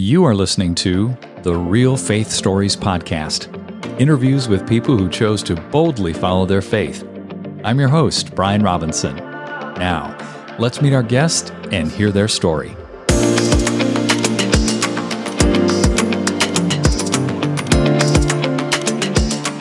You are listening to the Real Faith Stories Podcast interviews with people who chose to boldly follow their faith. I'm your host, Brian Robinson. Now, let's meet our guest and hear their story.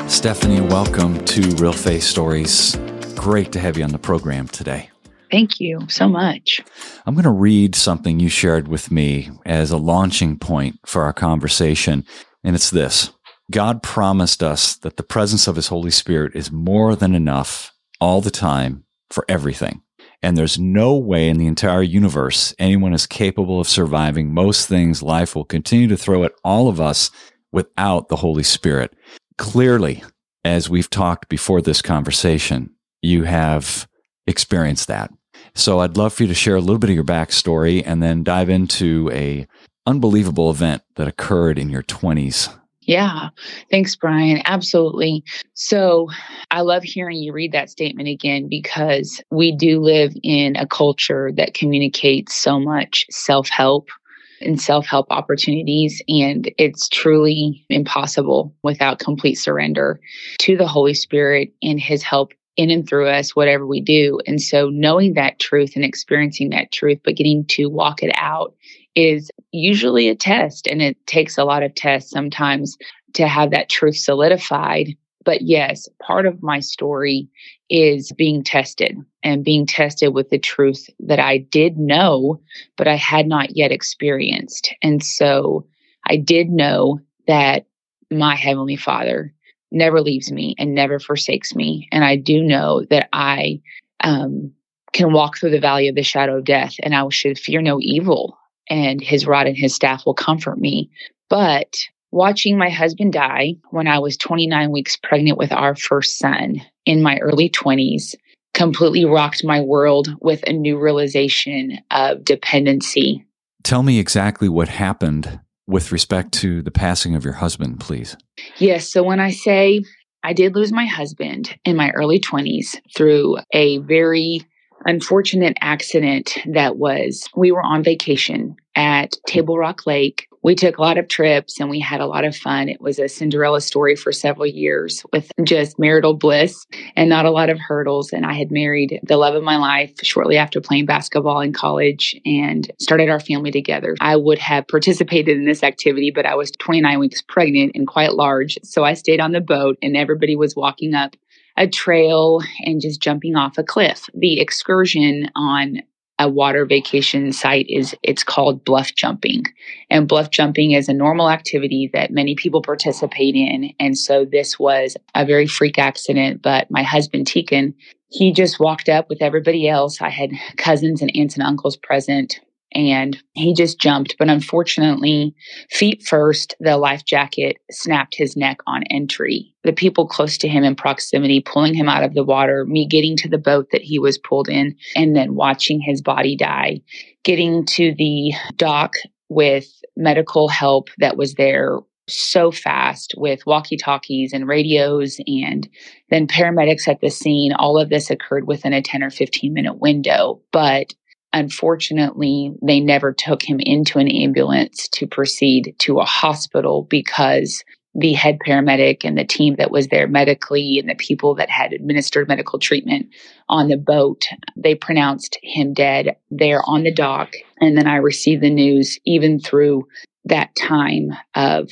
Stephanie, welcome to Real Faith Stories. Great to have you on the program today. Thank you so much. I'm going to read something you shared with me as a launching point for our conversation, and it's this God promised us that the presence of His Holy Spirit is more than enough all the time for everything. And there's no way in the entire universe anyone is capable of surviving most things life will continue to throw at all of us without the Holy Spirit. Clearly, as we've talked before this conversation, you have experienced that. So I'd love for you to share a little bit of your backstory and then dive into a unbelievable event that occurred in your 20s. Yeah. Thanks, Brian. Absolutely. So I love hearing you read that statement again because we do live in a culture that communicates so much self help and self help opportunities. And it's truly impossible without complete surrender to the Holy Spirit and His help in and through us, whatever we do. And so knowing that truth and experiencing that truth, but getting to walk it out is usually a test. And it takes a lot of tests sometimes to have that truth solidified. But yes, part of my story is being tested and being tested with the truth that I did know, but I had not yet experienced. And so I did know that my Heavenly Father never leaves me and never forsakes me. And I do know that I um, can walk through the valley of the shadow of death and I should fear no evil, and his rod and his staff will comfort me. But watching my husband die when I was 29 weeks pregnant with our first son in my early 20s completely rocked my world with a new realization of dependency. Tell me exactly what happened with respect to the passing of your husband, please. Yes. So when I say I did lose my husband in my early 20s through a very unfortunate accident that was we were on vacation at Table Rock Lake we took a lot of trips and we had a lot of fun. It was a Cinderella story for several years with just marital bliss and not a lot of hurdles. And I had married the love of my life shortly after playing basketball in college and started our family together. I would have participated in this activity, but I was 29 weeks pregnant and quite large. So I stayed on the boat and everybody was walking up a trail and just jumping off a cliff. The excursion on a water vacation site is it's called bluff jumping. And bluff jumping is a normal activity that many people participate in. And so this was a very freak accident but my husband Tekin he just walked up with everybody else. I had cousins and aunts and uncles present and he just jumped. But unfortunately, feet first, the life jacket snapped his neck on entry. The people close to him in proximity pulling him out of the water, me getting to the boat that he was pulled in, and then watching his body die, getting to the dock with medical help that was there so fast with walkie talkies and radios and then paramedics at the scene. All of this occurred within a 10 or 15 minute window. But Unfortunately, they never took him into an ambulance to proceed to a hospital because the head paramedic and the team that was there medically and the people that had administered medical treatment on the boat, they pronounced him dead there on the dock. And then I received the news even through that time of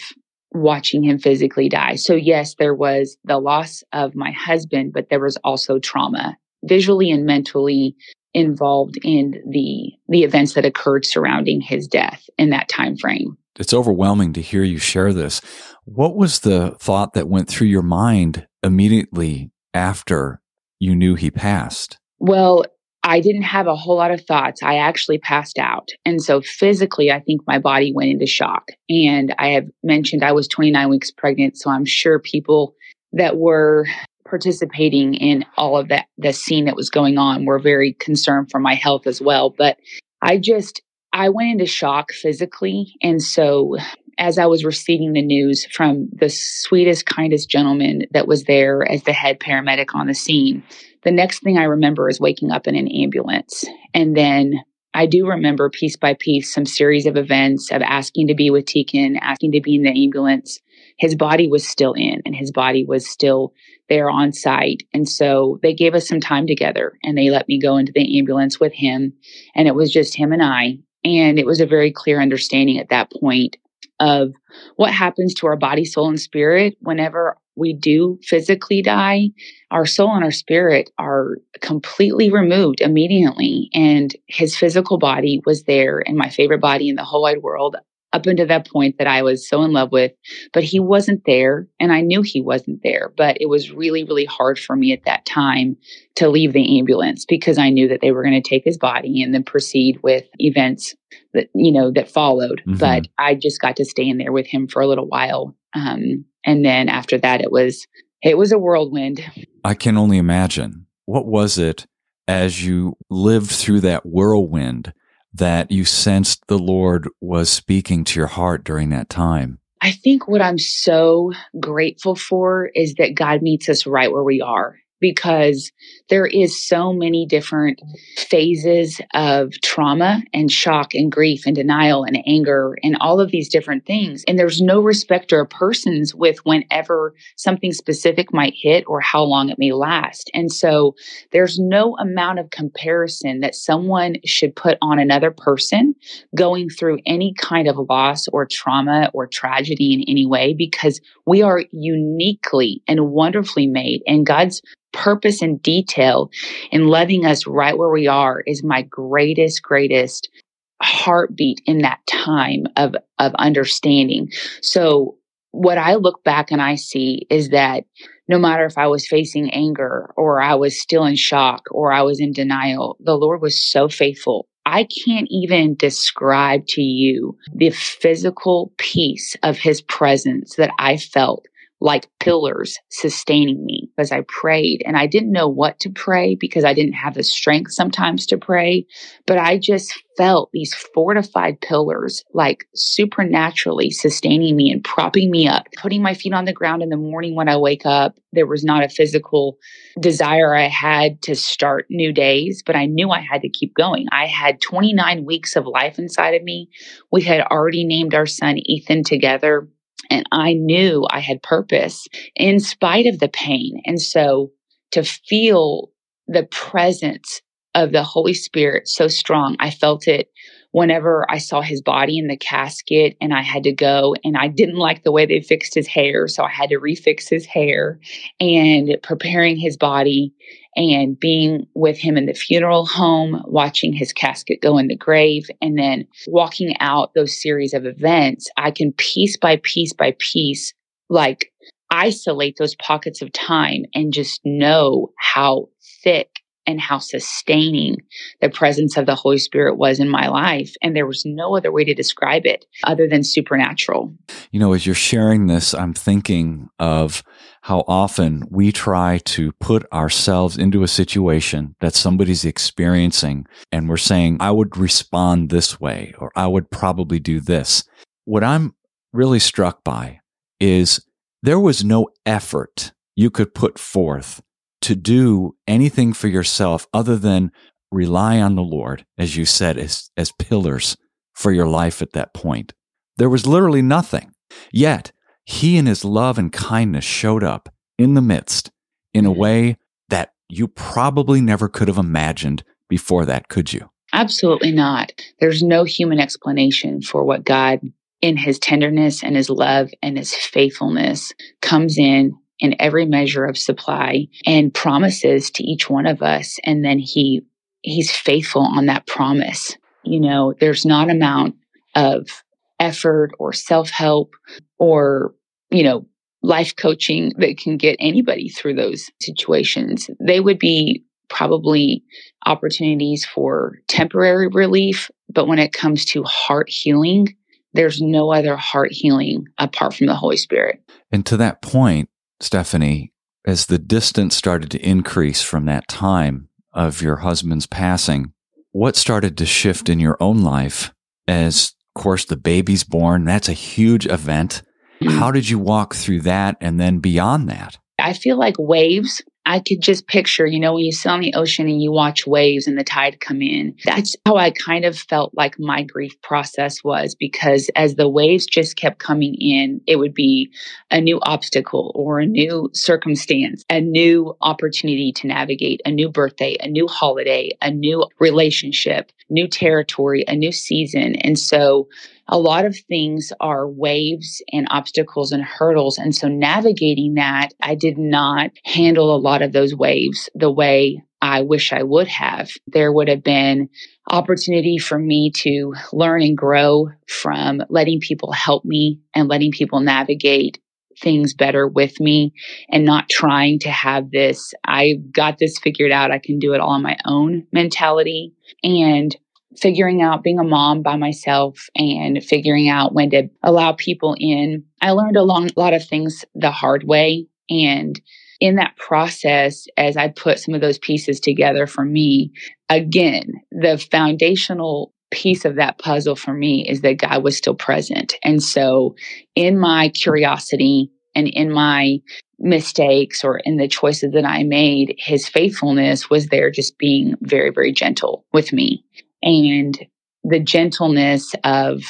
watching him physically die. So, yes, there was the loss of my husband, but there was also trauma visually and mentally involved in the the events that occurred surrounding his death in that time frame. It's overwhelming to hear you share this. What was the thought that went through your mind immediately after you knew he passed? Well, I didn't have a whole lot of thoughts. I actually passed out. And so physically, I think my body went into shock. And I have mentioned I was 29 weeks pregnant. So I'm sure people that were participating in all of that, the scene that was going on, were very concerned for my health as well. But I just, I went into shock physically. And so as I was receiving the news from the sweetest, kindest gentleman that was there as the head paramedic on the scene, the next thing I remember is waking up in an ambulance and then I do remember piece by piece some series of events of asking to be with Tekin, asking to be in the ambulance. His body was still in and his body was still there on site. And so they gave us some time together and they let me go into the ambulance with him. And it was just him and I. And it was a very clear understanding at that point of what happens to our body, soul, and spirit whenever we do physically die. Our soul and our spirit are completely removed immediately. And his physical body was there, and my favorite body in the whole wide world up until that point that I was so in love with, but he wasn't there. And I knew he wasn't there, but it was really, really hard for me at that time to leave the ambulance because I knew that they were going to take his body and then proceed with events that, you know, that followed. Mm-hmm. But I just got to stay in there with him for a little while. Um, and then after that, it was, it was a whirlwind. I can only imagine. What was it as you lived through that whirlwind? That you sensed the Lord was speaking to your heart during that time? I think what I'm so grateful for is that God meets us right where we are because there is so many different phases of trauma and shock and grief and denial and anger and all of these different things. And there's no respecter of persons with whenever something specific might hit or how long it may last. And so there's no amount of comparison that someone should put on another person going through any kind of loss or trauma or tragedy in any way because we are uniquely and wonderfully made and God's purpose and detail in loving us right where we are is my greatest, greatest heartbeat in that time of, of understanding. So what I look back and I see is that no matter if I was facing anger or I was still in shock or I was in denial, the Lord was so faithful. I can't even describe to you the physical peace of his presence that I felt like pillars sustaining me as I prayed. And I didn't know what to pray because I didn't have the strength sometimes to pray, but I just felt these fortified pillars like supernaturally sustaining me and propping me up, putting my feet on the ground in the morning when I wake up. There was not a physical desire I had to start new days, but I knew I had to keep going. I had 29 weeks of life inside of me. We had already named our son Ethan together and I knew I had purpose in spite of the pain. And so to feel the presence of the Holy Spirit so strong, I felt it whenever I saw his body in the casket and I had to go and I didn't like the way they fixed his hair. So I had to refix his hair and preparing his body and being with him in the funeral home, watching his casket go in the grave, and then walking out those series of events, I can piece by piece by piece, like isolate those pockets of time and just know how thick and how sustaining the presence of the Holy Spirit was in my life. And there was no other way to describe it other than supernatural. You know, as you're sharing this, I'm thinking of how often we try to put ourselves into a situation that somebody's experiencing and we're saying, I would respond this way, or I would probably do this. What I'm really struck by is there was no effort you could put forth to do anything for yourself other than rely on the Lord, as you said, as, as pillars for your life at that point. There was literally nothing. Yet, He and His love and kindness showed up in the midst in a mm-hmm. way that you probably never could have imagined before that, could you? Absolutely not. There's no human explanation for what God, in His tenderness and His love and His faithfulness, comes in in every measure of supply and promises to each one of us. And then he, he's faithful on that promise. You know, there's not amount of effort or self help or, you know, life coaching that can get anybody through those situations. They would be probably opportunities for temporary relief. But when it comes to heart healing, there's no other heart healing apart from the Holy Spirit. And to that point, Stephanie, as the distance started to increase from that time of your husband's passing, what started to shift in your own life as, of course, the baby's born? That's a huge event. Mm-hmm. How did you walk through that and then beyond that? I feel like waves I could just picture, you know, when you sit on the ocean and you watch waves and the tide come in. That's how I kind of felt like my grief process was because as the waves just kept coming in, it would be a new obstacle or a new circumstance, a new opportunity to navigate, a new birthday, a new holiday, a new relationship, new territory, a new season. And so a lot of things are waves and obstacles and hurdles. And so navigating that, I did not handle a lot of those waves the way I wish I would have. There would have been opportunity for me to learn and grow from letting people help me and letting people navigate things better with me and not trying to have this, I got this figured out, I can do it all on my own mentality. And figuring out being a mom by myself and figuring out when to allow people in. I learned a long, lot of things the hard way. And in that process, as I put some of those pieces together for me, again, the foundational piece of that puzzle for me is that God was still present. And so in my curiosity and in my mistakes or in the choices that I made, his faithfulness was there just being very, very gentle with me and the gentleness of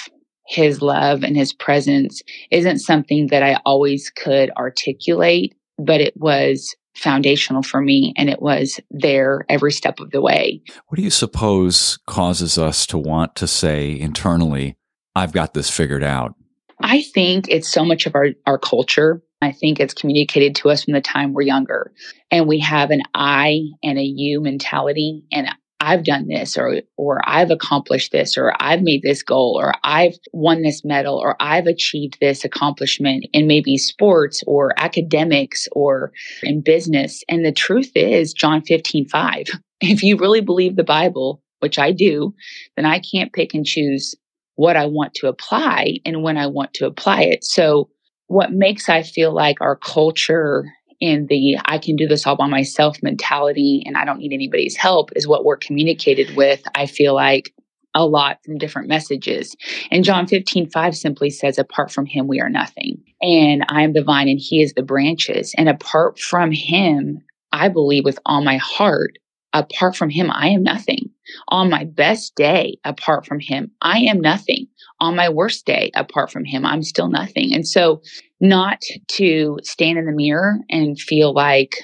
his love and his presence isn't something that I always could articulate, but it was foundational for me and it was there every step of the way. What do you suppose causes us to want to say internally, I've got this figured out? I think it's so much of our, our culture. I think it's communicated to us from the time we're younger. And we have an I and a you mentality. And I've done this or or I've accomplished this or I've made this goal or I've won this medal or I've achieved this accomplishment in maybe sports or academics or in business. And the truth is John 15, 5. If you really believe the Bible, which I do, then I can't pick and choose what I want to apply and when I want to apply it. So what makes I feel like our culture and the I can do this all by myself mentality and I don't need anybody's help is what we're communicated with, I feel like a lot from different messages. And John 15, 5 simply says, apart from him, we are nothing. And I am the vine and he is the branches. And apart from him, I believe with all my heart, apart from him, I am nothing. On my best day, apart from him, I am nothing. On my worst day, apart from him, I'm still nothing. And so not to stand in the mirror and feel like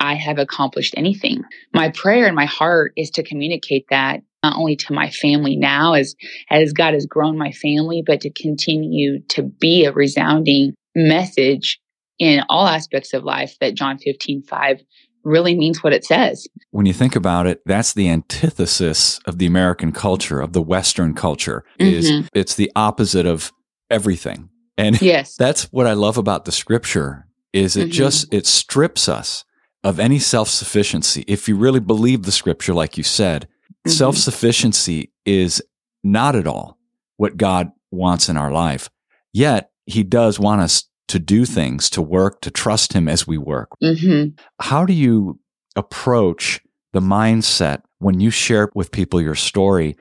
I have accomplished anything. My prayer in my heart is to communicate that not only to my family now as as God has grown my family, but to continue to be a resounding message in all aspects of life that John 15, 5 really means what it says. When you think about it, that's the antithesis of the American culture, of the Western culture. Is mm-hmm. it's the opposite of everything. And yes. that's what I love about the scripture is it mm-hmm. just it strips us of any self-sufficiency. If you really believe the scripture like you said, mm-hmm. self-sufficiency is not at all what God wants in our life. Yet he does want us to do things, to work, to trust him as we work. Mm-hmm. How do you approach the mindset when you share with people your story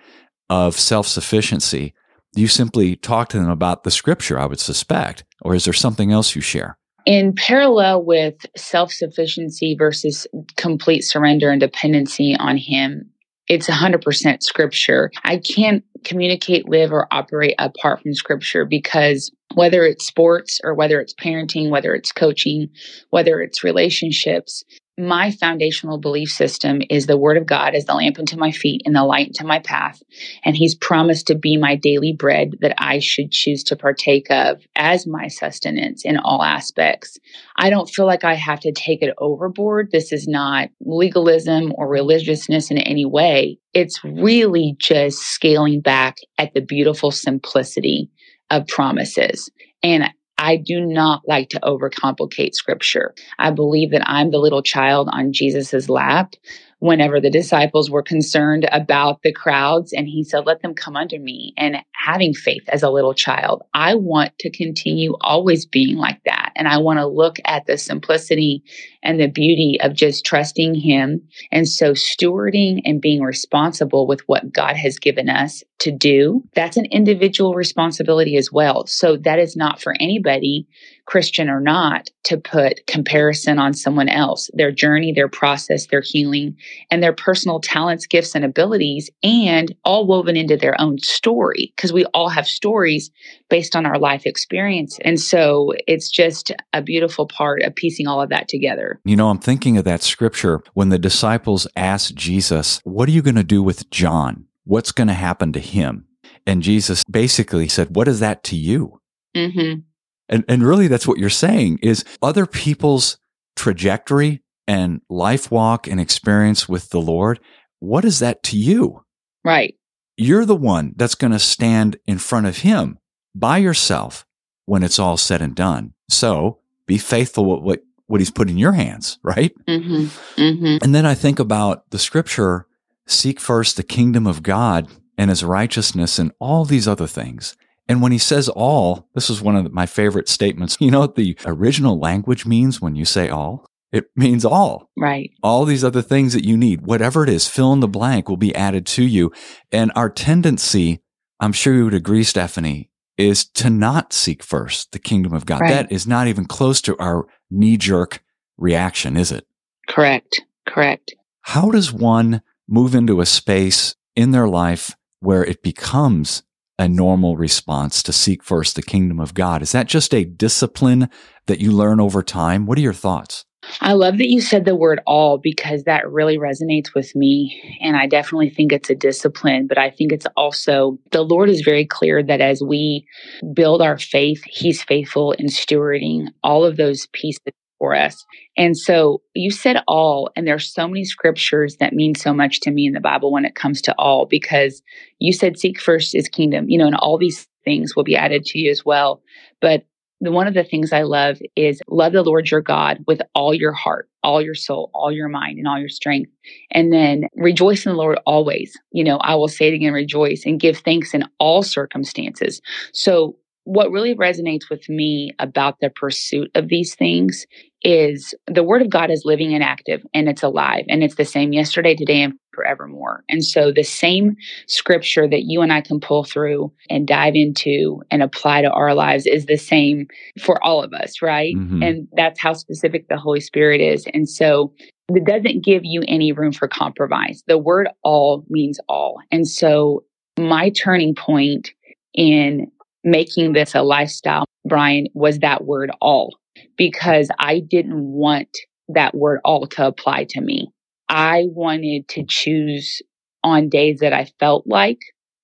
of self-sufficiency you simply talk to them about the scripture, I would suspect, or is there something else you share? In parallel with self sufficiency versus complete surrender and dependency on Him, it's 100% scripture. I can't communicate, live, or operate apart from scripture because whether it's sports or whether it's parenting, whether it's coaching, whether it's relationships, my foundational belief system is the word of God as the lamp unto my feet and the light unto my path. And he's promised to be my daily bread that I should choose to partake of as my sustenance in all aspects. I don't feel like I have to take it overboard. This is not legalism or religiousness in any way. It's really just scaling back at the beautiful simplicity of promises. And I do not like to overcomplicate scripture. I believe that I'm the little child on Jesus's lap whenever the disciples were concerned about the crowds and he said, let them come unto me and having faith as a little child. I want to continue always being like that. And I want to look at the simplicity and the beauty of just trusting Him. And so, stewarding and being responsible with what God has given us to do, that's an individual responsibility as well. So, that is not for anybody, Christian or not, to put comparison on someone else, their journey, their process, their healing, and their personal talents, gifts, and abilities, and all woven into their own story, because we all have stories based on our life experience. And so, it's just a beautiful part of piecing all of that together. You know, I'm thinking of that scripture when the disciples asked Jesus, What are you going to do with John? What's going to happen to him? And Jesus basically said, What is that to you? Mm-hmm. And, and really, that's what you're saying is other people's trajectory and life walk and experience with the Lord. What is that to you? Right. You're the one that's going to stand in front of Him by yourself when it's all said and done. So be faithful with what, what He's put in your hands, right? Mm-hmm. Mm-hmm. And then I think about the scripture seek first the kingdom of God and his righteousness and all these other things. And when he says all, this is one of my favorite statements. You know what the original language means when you say all? It means all. Right. All these other things that you need, whatever it is, fill in the blank will be added to you. And our tendency, I'm sure you would agree, Stephanie, is to not seek first the kingdom of God. Right. That is not even close to our knee jerk reaction, is it? Correct. Correct. How does one move into a space in their life where it becomes a normal response to seek first the kingdom of God? Is that just a discipline that you learn over time? What are your thoughts? I love that you said the word all because that really resonates with me. And I definitely think it's a discipline, but I think it's also the Lord is very clear that as we build our faith, He's faithful in stewarding all of those pieces for us. And so you said all, and there's so many scriptures that mean so much to me in the Bible when it comes to all, because you said seek first his kingdom, you know, and all these things will be added to you as well. But one of the things I love is love the Lord your God with all your heart, all your soul, all your mind, and all your strength. And then rejoice in the Lord always. You know, I will say it again, rejoice and give thanks in all circumstances. So what really resonates with me about the pursuit of these things is the word of God is living and active and it's alive and it's the same yesterday, today, and forevermore. And so the same scripture that you and I can pull through and dive into and apply to our lives is the same for all of us, right? Mhm. And that's how specific the Holy Spirit is. And so it doesn't give you any room for compromise. The word all means all. And so my turning point in making this a lifestyle, Brian, was that word all because I didn't want that word all to apply to me. I wanted to choose on days that I felt like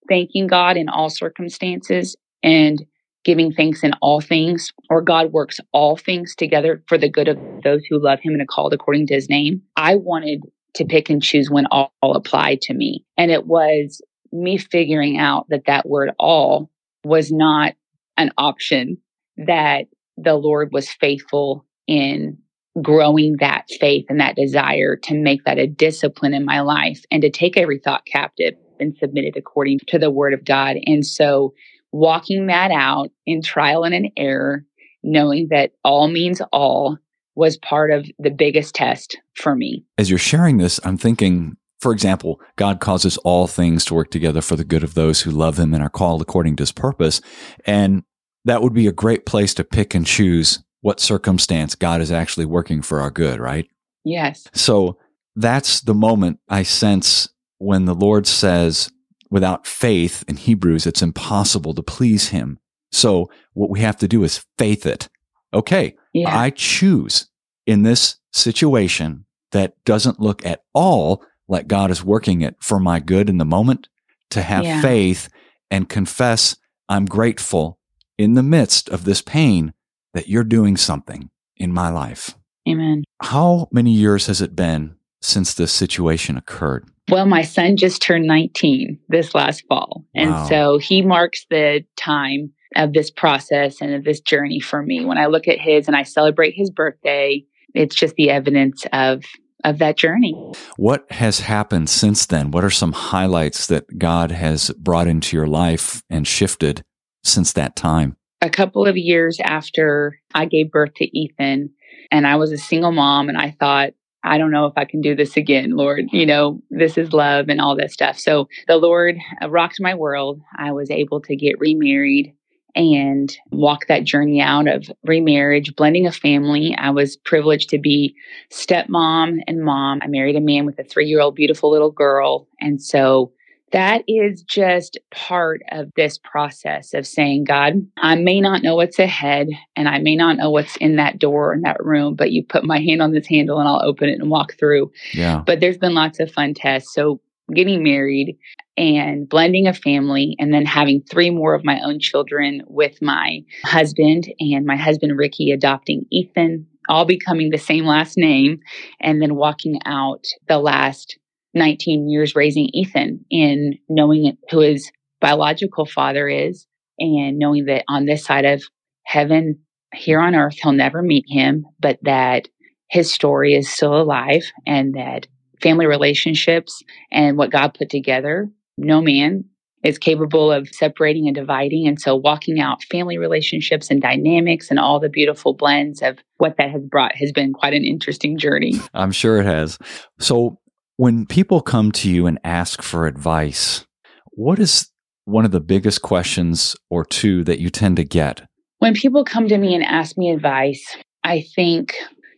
thanking God in all circumstances and giving thanks in all things, or God works all things together for the good of those who love Him and are called according to His name. I wanted to pick and choose when all, all applied to me. And it was me figuring out that that word all was not an option, that the Lord was faithful in growing that faith and that desire to make that a discipline in my life and to take every thought captive and submit it according to the word of God. And so walking that out in trial and in error, knowing that all means all was part of the biggest test for me. As you're sharing this, I'm thinking, for example, God causes all things to work together for the good of those who love him and are called according to his purpose. And that would be a great place to pick and choose what circumstance God is actually working for our good, right? Yes. So that's the moment I sense when the Lord says, without faith in Hebrews, it's impossible to please him. So what we have to do is faith it. Okay, Yeah. I choose in this situation that doesn't look at all like God is working it for my good in the moment to have Yeah. faith and confess I'm grateful in the midst of this pain that you're doing something in my life. Amen. How many years has it been since this situation occurred? Well, my son just turned 19 this last fall. And Wow. so he marks the time of this process and of this journey for me. When I look at his and I celebrate his birthday, it's just the evidence of of that journey. What has happened since then? What are some highlights that God has brought into your life and shifted since that time? A couple of years after I gave birth to Ethan, And I was a single mom and I thought, I don't know if I can do this again, Lord. You know, this is love and all that stuff. So the Lord rocked my world. I was able to get remarried and walk that journey out of remarriage, blending a family. I was privileged to be stepmom and mom. I married a man with a three year old beautiful little girl. And so that is just part of this process of saying, God, I may not know what's ahead and I may not know what's in that door in that room, but you put my hand on this handle and I'll open it and walk through. Yeah. But there's been lots of fun tests. So getting married and blending a family and then having three more of my own children with my husband and my husband Ricky adopting Ethan, all becoming the same last name, and then walking out the last 19 years raising Ethan in knowing who his biological father is and knowing that on this side of heaven, here on earth, he'll never meet him, but that his story is still alive and that family relationships and what God put together, no man is capable of separating and dividing. And so walking out family relationships and dynamics and all the beautiful blends of what that has brought has been quite an interesting journey. I'm sure it has. So when people come to you and ask for advice, what is one of the biggest questions or two that you tend to get? When people come to me and ask me advice, I think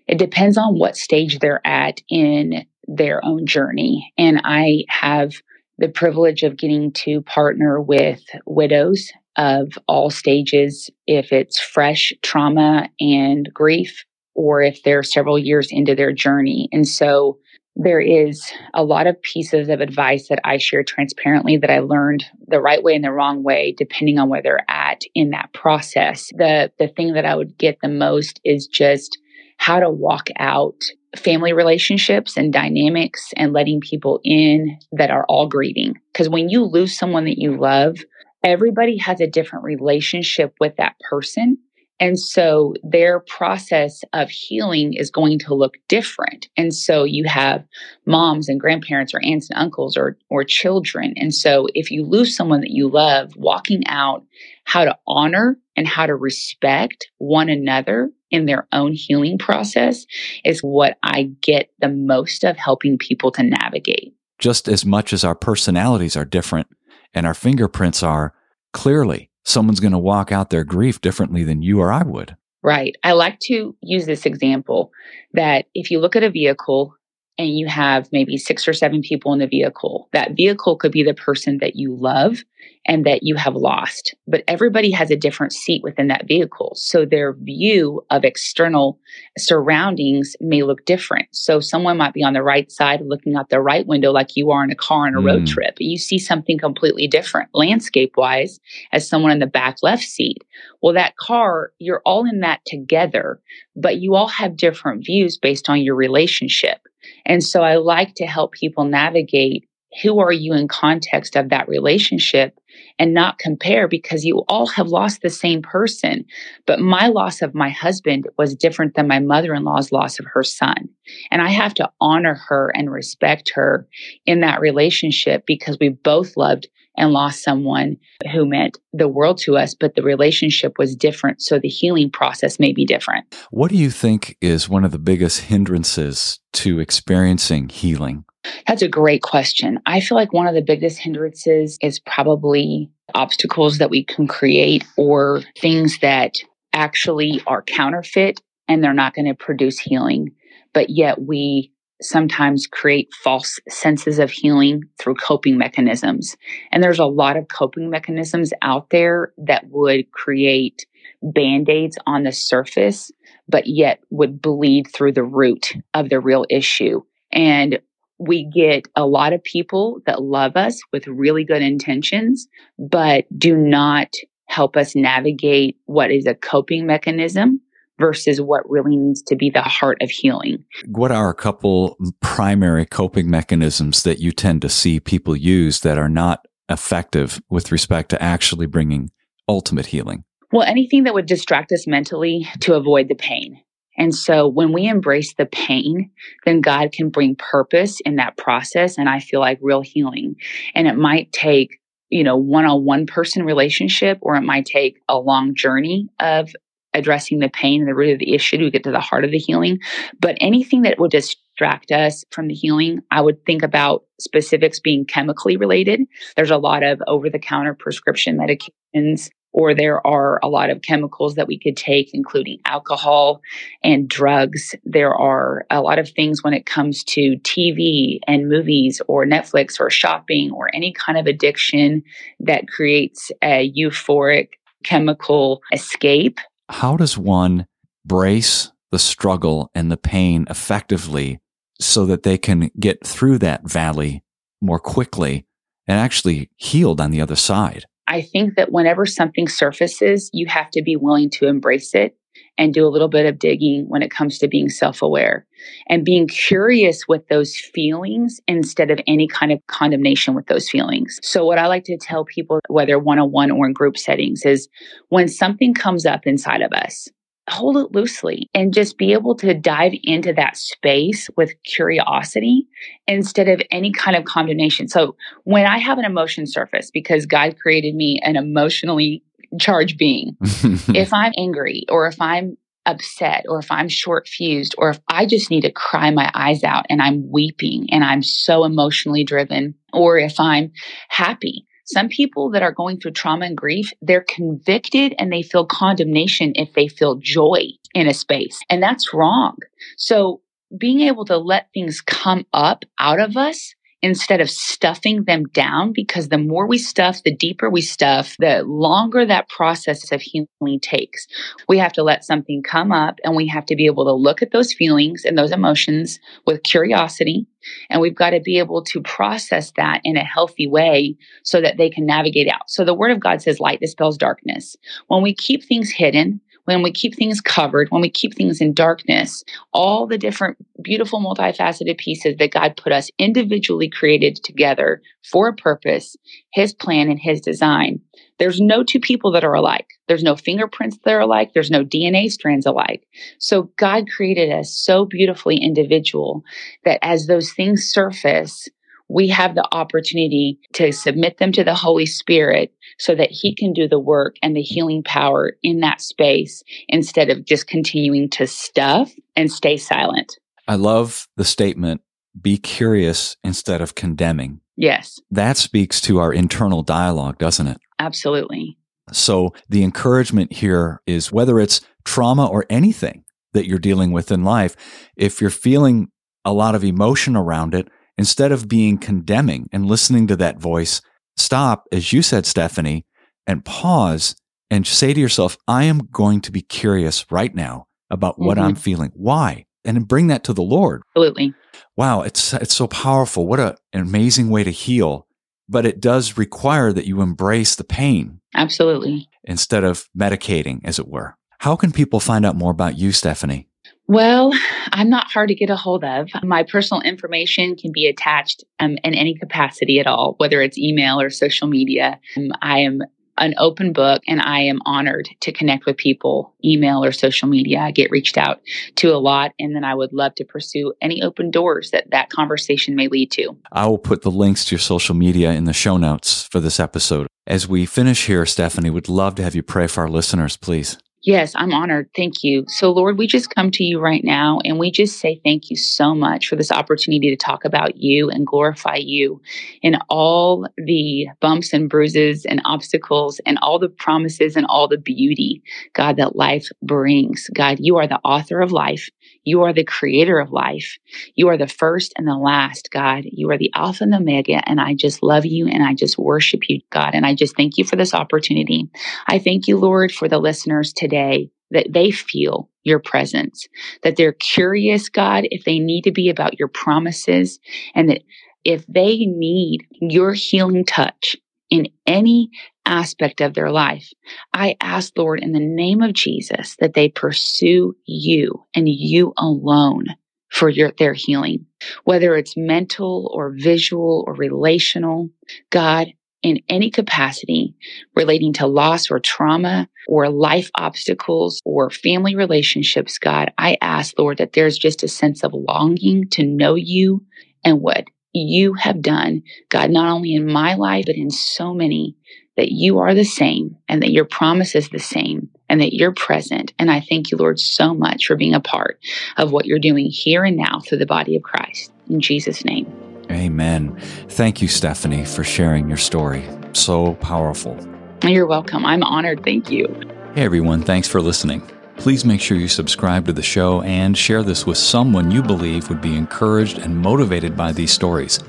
it depends on what stage they're at in their own journey. And I have the privilege of getting to partner with widows of all stages, if it's fresh trauma and grief, or if they're several years into their journey. And so there is a lot of pieces of advice that I share transparently that I learned the right way and the wrong way, depending on where they're at in that process. The the thing that I would get the most is just how to walk out family relationships and dynamics and letting people in that are all grieving. Because when you lose someone that you love, everybody has a different relationship with that person. And so their process of healing is going to look different. And so you have moms and grandparents or aunts and uncles or, or children. And so if you lose someone that you love, walking out how to honor and how to respect one another in their own healing process is what I get the most of helping people to navigate. Just as much as our personalities are different and our fingerprints are, clearly someone's going to walk out their grief differently than you or I would. Right. I like to use this example that if you look at a vehicle and you have maybe six or seven people in the vehicle, that vehicle could be the person that you love and that you have lost. But everybody has a different seat within that vehicle. So their view of external surroundings may look different. So someone might be on the right side looking out the right window like you are in a car on a mm. road trip. You see something completely different landscape wise as someone in the back left seat. Well, that car, you're all in that together, but you all have different views based on your relationship. And so I like to help people navigate who are you in context of that relationship and not compare because you all have lost the same person. But my loss of my husband was different than my mother in law's loss of her son. And I have to honor her and respect her in that relationship because we both loved and lost someone who meant the world to us, but the relationship was different. So the healing process may be different. What do you think is one of the biggest hindrances to experiencing healing? That's a great question. I feel like one of the biggest hindrances is probably obstacles that we can create or things that actually are counterfeit and they're not going to produce healing. But yet we sometimes create false senses of healing through coping mechanisms. And there's a lot of coping mechanisms out there that would create band aids on the surface, but yet would bleed through the root of the real issue. And we get a lot of people that love us with really good intentions, but do not help us navigate what is a coping mechanism versus what really needs to be the heart of healing. What are a couple primary coping mechanisms that you tend to see people use that are not effective with respect to actually bringing ultimate healing? Well, anything that would distract us mentally to avoid the pain. And so when we embrace the pain, then God can bring purpose in that process. And I feel like real healing. And it might take, you know, one on one person relationship, or it might take a long journey of addressing the pain and the root of the issue to get to the heart of the healing. But anything that would distract us from the healing, I would think about specifics being chemically related. There's a lot of over the counter prescription medications or there are a lot of chemicals that we could take, including alcohol and drugs. There are a lot of things when it comes to TV and movies or Netflix or shopping or any kind of addiction that creates a euphoric chemical escape how does one brace the struggle and the pain effectively so that they can get through that valley more quickly and actually healed on the other side? I think that whenever something surfaces, you have to be willing to embrace it and do a little bit of digging when it comes to being self aware and being curious with those feelings instead of any kind of condemnation with those feelings. So, what I like to tell people, whether one on one or in group settings, is when something comes up inside of us, hold it loosely and just be able to dive into that space with curiosity instead of any kind of condemnation. So when I have an emotion surface, because God created me an emotionally charge being. if I'm angry or if I'm upset or if I'm short fused or if I just need to cry my eyes out and I'm weeping and I'm so emotionally driven or if I'm happy. Some people that are going through trauma and grief, they're convicted and they feel condemnation if they feel joy in a space. And that's wrong. So being able to let things come up out of us instead of stuffing them down because the more we stuff, the deeper we stuff, the longer that process of healing takes. We have to let something come up and we have to be able to look at those feelings and those emotions with curiosity. And we've got to be able to process that in a healthy way so that they can navigate out. So the word of God says light dispels darkness. When we keep things hidden, when we keep things covered, when we keep things in darkness, all the different beautiful multifaceted pieces that God put us individually created together for a purpose, His plan and His design. There's no two people that are alike. There's no fingerprints that are alike. There's no DNA strands alike. So God created us so beautifully individual that as those things surface, we have the opportunity to submit them to the Holy Spirit so that He can do the work and the healing power in that space instead of just continuing to stuff and stay silent. I love the statement be curious instead of condemning. Yes. That speaks to our internal dialogue, doesn't it? Absolutely. So the encouragement here is whether it's trauma or anything that you're dealing with in life, if you're feeling a lot of emotion around it, Instead of being condemning and listening to that voice, stop, as you said, Stephanie, and pause and say to yourself, I am going to be curious right now about what mm-hmm. I'm feeling. Why? And bring that to the Lord. Absolutely. Wow, it's it's so powerful. What a, an amazing way to heal. But it does require that you embrace the pain. Absolutely. Instead of medicating, as it were. How can people find out more about you, Stephanie? Well, I'm not hard to get a hold of. My personal information can be attached um, in any capacity at all, whether it's email or social media. Um, I am an open book and I am honored to connect with people, email or social media. I get reached out to a lot and then I would love to pursue any open doors that that conversation may lead to. I will put the links to your social media in the show notes for this episode. As we finish here, Stephanie, would love to have you pray for our listeners, please. Yes, I'm honored. Thank you. So, Lord, we just come to you right now and we just say thank you so much for this opportunity to talk about you and glorify you in all the bumps and bruises and obstacles and all the promises and all the beauty, God, that life brings. God, you are the author of life. You are the creator of life. You are the first and the last, God. You are the Alpha and the Omega. And I just love you and I just worship you, God. And I just thank you for this opportunity. I thank you, Lord, for the listeners today that they feel your presence, that they're curious, God, if they need to be about your promises, and that if they need your healing touch in any aspect of their life, I ask, Lord, in the name of Jesus, that they pursue you and you alone for your, their healing, whether it's mental or visual or relational. God, in any capacity relating to loss or trauma or life obstacles or family relationships, God, I ask, Lord, that there's just a sense of longing to know you and what you have done, God, not only in my life, but in so many, that you are the same and that your promise is the same and that you're present. And I thank you, Lord, so much for being a part of what you're doing here and now through the body of Christ. In Jesus' name. Amen. Thank you, Stephanie, for sharing your story. So powerful. You're welcome. I'm honored. Thank you. Hey, everyone. Thanks for listening. Please make sure you subscribe to the show and share this with someone you believe would be encouraged and motivated by these stories.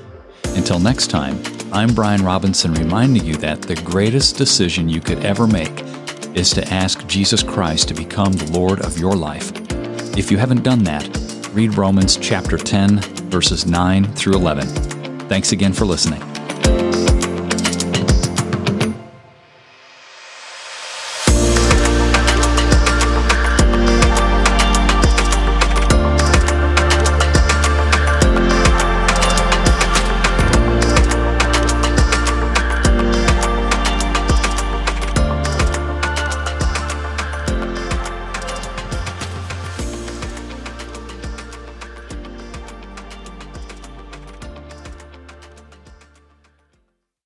Until next time, I'm Brian Robinson reminding you that the greatest decision you could ever make is to ask Jesus Christ to become the Lord of your life. If you haven't done that, read Romans chapter 10, verses 9 through 11. Thanks again for listening.